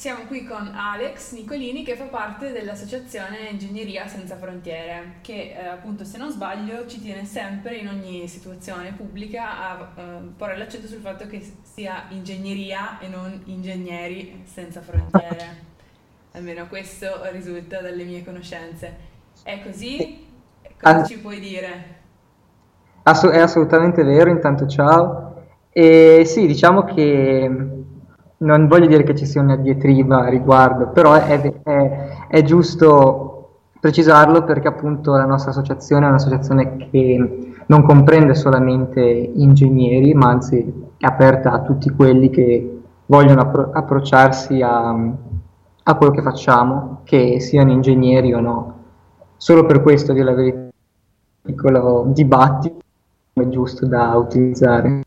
Siamo qui con Alex Nicolini che fa parte dell'associazione Ingegneria Senza Frontiere, che eh, appunto se non sbaglio ci tiene sempre in ogni situazione pubblica a eh, porre l'accento sul fatto che sia ingegneria e non ingegneri senza frontiere. Almeno questo risulta dalle mie conoscenze. È così? Cosa ci puoi dire? Ass- è assolutamente vero, intanto ciao. E sì, diciamo che non voglio dire che ci sia una diatriba a riguardo, però è, è, è, giusto precisarlo perché appunto la nostra associazione è un'associazione che non comprende solamente ingegneri, ma anzi è aperta a tutti quelli che vogliono appro- approcciarsi a, a, quello che facciamo, che siano ingegneri o no. Solo per questo, di la verità, piccolo dibattito è giusto da utilizzare.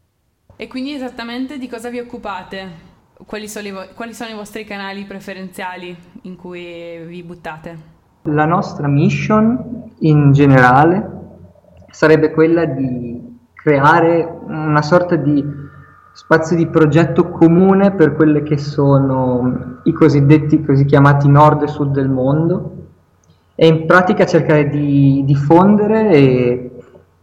E quindi esattamente di cosa vi occupate? Quali sono, vo- quali sono i vostri canali preferenziali in cui vi buttate? La nostra mission in generale sarebbe quella di creare una sorta di spazio di progetto comune per quelle che sono i cosiddetti così chiamati nord e sud del mondo e in pratica cercare di diffondere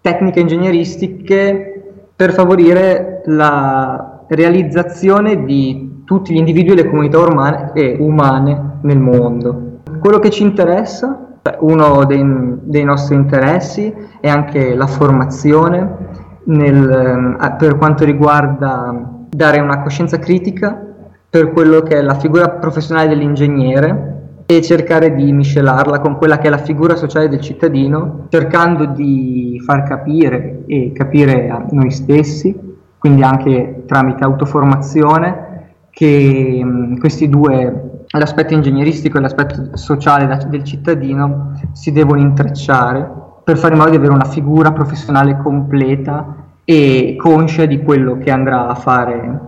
tecniche ingegneristiche per favorire la realizzazione di tutti gli individui e le comunità umane, eh, umane nel mondo. Quello che ci interessa, uno dei, dei, nostri interessi è anche la formazione nel, eh, per quanto riguarda dare una coscienza critica per quello che è la figura professionale dell'ingegnere e cercare di miscelarla con quella che è la figura sociale del cittadino, cercando di far capire e capire a noi stessi, quindi anche tramite autoformazione, che mh, questi due, l'aspetto ingegneristico e l'aspetto sociale da, del cittadino, si devono intrecciare per fare in modo di avere una figura professionale completa e conscia di quello che andrà a fare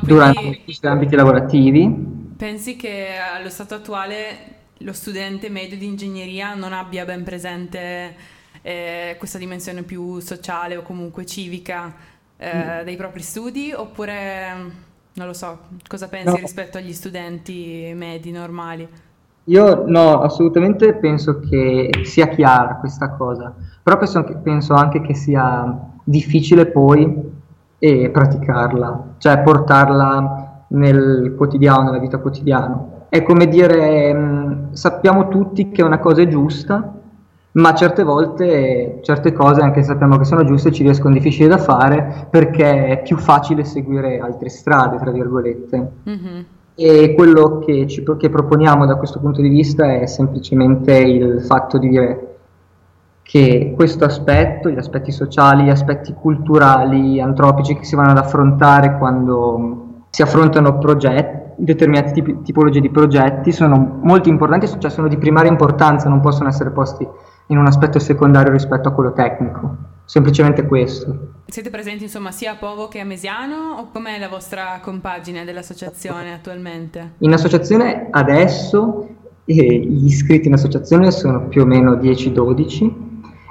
durante i suoi ambiti lavorativi. Pensi che allo stato attuale lo studente medio di ingegneria non abbia ben presente eh, questa dimensione più sociale o comunque civica eh, mm. dei propri studi oppure non lo so, cosa pensi no. rispetto agli studenti medi normali? Io no, assolutamente penso che sia chiara questa cosa, però penso, penso anche che sia difficile poi eh, praticarla, cioè portarla nel quotidiano, nella vita quotidiana. È come dire, mh, mm, sappiamo tutti che una cosa è giusta, ma certe volte certe cose, anche se sappiamo che sono giuste, ci riescono difficili da fare perché è più facile seguire altre strade, tra virgolette. Mm-hmm. E quello che, ci, che proponiamo da questo punto di vista è semplicemente il fatto di dire che questo aspetto, gli aspetti sociali, gli aspetti culturali, antropici che si vanno ad affrontare quando si affrontano progetti, determinate tipi, tipologie di progetti, sono molto importanti, cioè sono di primaria importanza, non possono essere posti in un aspetto secondario rispetto a quello tecnico. Semplicemente questo. Siete presenti insomma sia a Povo che a Mesiano o com'è la vostra compagine dell'associazione attualmente? In associazione adesso eh, gli iscritti in associazione sono più o meno 10-12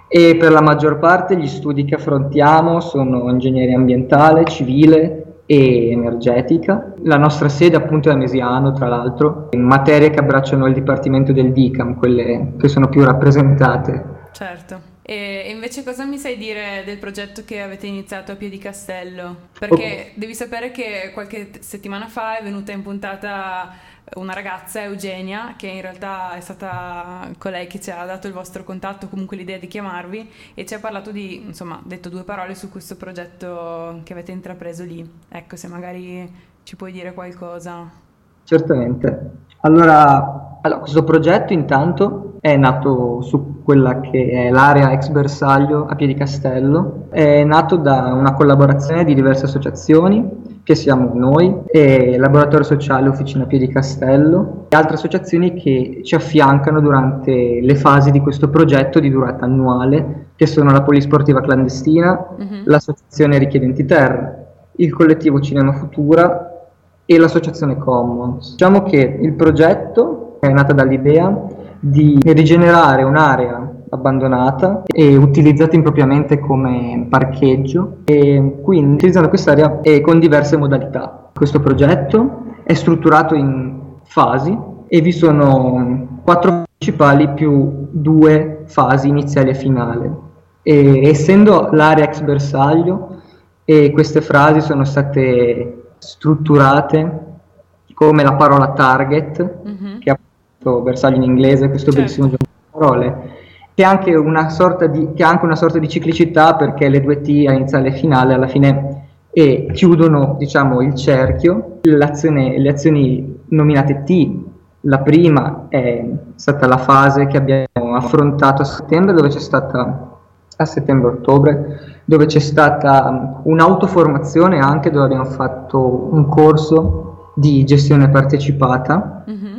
e per la maggior parte gli studi che affrontiamo sono ingegneria ambientale, civile, e energetica. La nostra sede appunto è a Mesiano, tra l'altro, in materie che abbracciano il dipartimento del DICAM, quelle che sono più rappresentate. Certo. E invece cosa mi sai dire del progetto che avete iniziato a Piedicastello? Perché okay. devi sapere che qualche settimana fa è venuta in puntata una ragazza, Eugenia, che in realtà è stata colei che ci ha dato il vostro contatto, comunque l'idea di chiamarvi e ci ha parlato di, insomma, detto due parole su questo progetto che avete intrapreso lì. Ecco, se magari ci puoi dire qualcosa. Certamente. Allora, allora questo progetto intanto è nato su quella che è l'area ex bersaglio a Piedicastello, è nato da una collaborazione di diverse associazioni che siamo noi, e Laboratorio Sociale Officina Piedi Castello e altre associazioni che ci affiancano durante le fasi di questo progetto di durata annuale, che sono la Polisportiva Clandestina, mm-hmm. l'Associazione Richiedenti Terra, il Collettivo Cinema Futura e l'Associazione Commons. Diciamo che il progetto è nato dall'idea di rigenerare un'area abbandonata e utilizzata impropriamente come parcheggio e quindi utilizzando quest'area con diverse modalità. Questo progetto è strutturato in fasi e vi sono quattro principali più due fasi iniziali e finale. E, essendo l'area ex bersaglio e queste frasi sono state strutturate come la parola target, mm-hmm. che è appunto bersaglio in inglese, questo certo. bellissimo gioco di parole, che ha, anche una sorta di, anche una sorta di ciclicità perché le due T a iniziale e finale alla fine e chiudono diciamo, il cerchio. le azioni nominate T, la prima è stata la fase che abbiamo affrontato a settembre, dove c'è stata a settembre-ottobre, dove c'è stata un'autoformazione anche dove abbiamo fatto un corso di gestione partecipata, mm-hmm.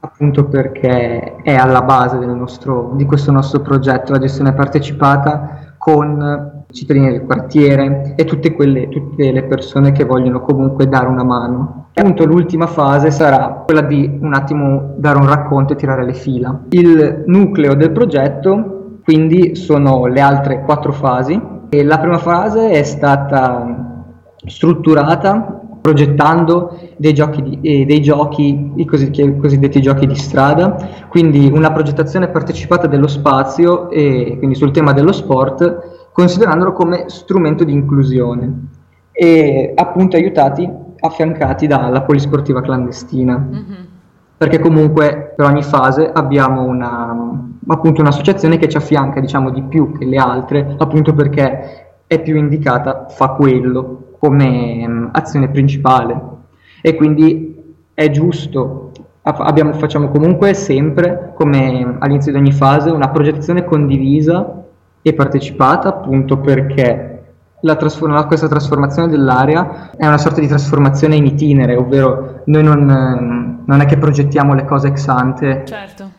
Appunto perché è alla base nostro, di questo nostro progetto, la gestione partecipata con cittadini del quartiere e tutte, quelle, tutte le persone che vogliono comunque dare una mano. Appunto l'ultima fase sarà quella di un attimo dare un racconto e tirare le fila. Il nucleo del progetto quindi sono le altre quattro fasi e la prima fase è stata strutturata progettando dei giochi, di, eh, dei giochi i cosiddetti giochi di strada, quindi una progettazione partecipata dello spazio e quindi sul tema dello sport considerandolo come strumento di inclusione e appunto aiutati, affiancati dalla polisportiva clandestina. Mm-hmm. Perché comunque per ogni fase abbiamo una, appunto un'associazione che ci affianca diciamo di più che le altre, appunto perché è più indicata, fa quello come um, azione principale. E quindi è giusto, abbiamo, facciamo comunque sempre, come all'inizio di ogni fase, una progettazione condivisa e partecipata appunto perché trasform- questa trasformazione dell'area è una sorta di trasformazione in itinere, ovvero noi non, non è che progettiamo le cose ex ante, certo.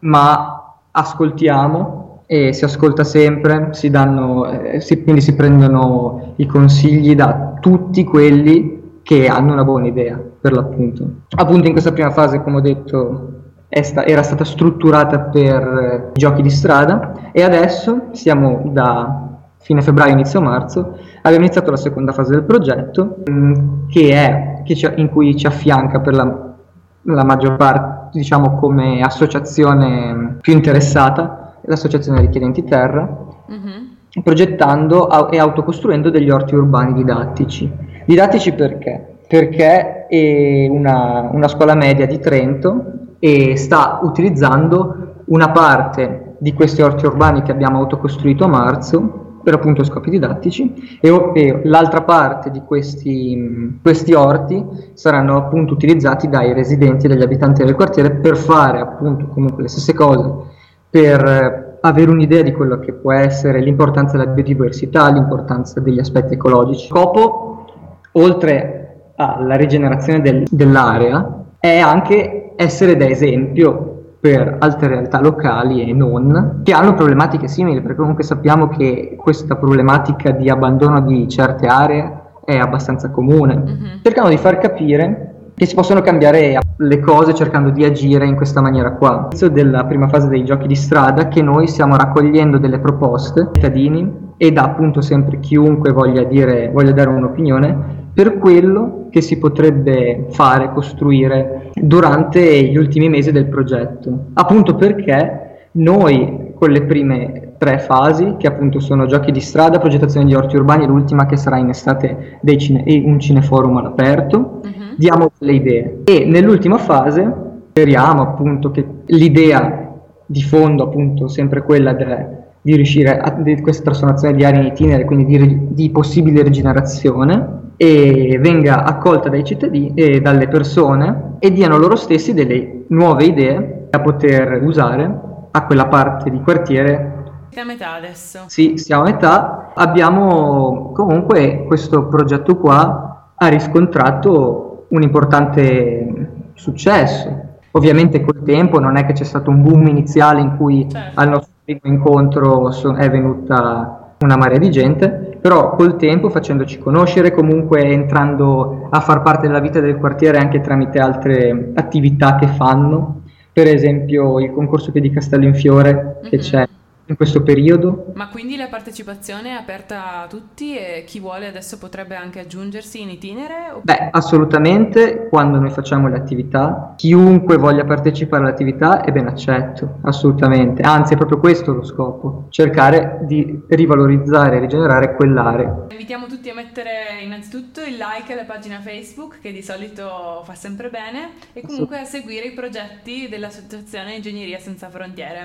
ma ascoltiamo e si ascolta sempre, si danno, eh, si, quindi si prendono i consigli da tutti quelli che hanno una buona idea, per l'appunto. Appunto in questa prima fase, come ho detto, sta- era stata strutturata per eh, giochi di strada e adesso siamo da fine febbraio, inizio marzo, abbiamo iniziato la seconda fase del progetto mh, mm, che è, che ci, in cui ci affianca per la, la maggior parte, diciamo come associazione più interessata, l'associazione richiedenti terra, mm-hmm. progettando e autocostruendo degli orti urbani didattici. Didattici perché? Perché è una, una scuola media di Trento e sta utilizzando una parte di questi orti urbani che abbiamo autocostruito a marzo per appunto scopi didattici e, e l'altra parte di questi, questi, orti saranno appunto utilizzati dai residenti e dagli abitanti del quartiere per fare appunto comunque le stesse cose, per avere un'idea di quello che può essere l'importanza della biodiversità, l'importanza degli aspetti ecologici. Lo scopo, oltre alla rigenerazione del, dell'area, è anche essere da esempio per altre realtà locali e non, che hanno problematiche simili, perché comunque sappiamo che questa problematica di abbandono di certe aree è abbastanza comune. Mm-hmm. Cercando di far capire che si possono cambiare le cose cercando di agire in questa maniera qua. All'inizio della prima fase dei giochi di strada che noi stiamo raccogliendo delle proposte cittadini e da appunto sempre chiunque voglia, dire, voglia dare un'opinione per quello che si potrebbe fare, costruire durante gli ultimi mesi del progetto. Appunto perché noi con le prime tre fasi, che appunto sono giochi di strada, progettazione di orti urbani e l'ultima che sarà in estate cine- un cineforum all'aperto, uh-huh. diamo le idee. E nell'ultima fase speriamo appunto che l'idea di fondo, appunto sempre quella de- di riuscire a di questa trasformazione di aree in itinere, quindi di, di possibile rigenerazione, e venga accolta dai cittadini e dalle persone e diano loro stessi delle nuove idee da poter usare a quella parte di quartiere. Siamo a metà adesso. Sì, siamo a metà. Abbiamo comunque questo progetto qua ha riscontrato un importante successo. Ovviamente col tempo non è che c'è stato un boom iniziale in cui certo. al nostro primo incontro è venuta una marea di gente, però col tempo facendoci conoscere, comunque entrando a far parte della vita del quartiere anche tramite altre attività che fanno, per esempio il concorso che di Castello in Fiore che mm-hmm. c'è in questo periodo. Ma quindi la partecipazione è aperta a tutti e chi vuole adesso potrebbe anche aggiungersi in itinere? Beh, assolutamente, quando noi facciamo le attività, chiunque voglia partecipare all'attività è ben accetto, assolutamente, anzi è proprio questo lo scopo, cercare di rivalorizzare e rigenerare quell'area. Invitiamo tutti a mettere innanzitutto il like alla pagina Facebook che di solito fa sempre bene e comunque a seguire i progetti dell'Associazione Ingegneria Senza Frontiere.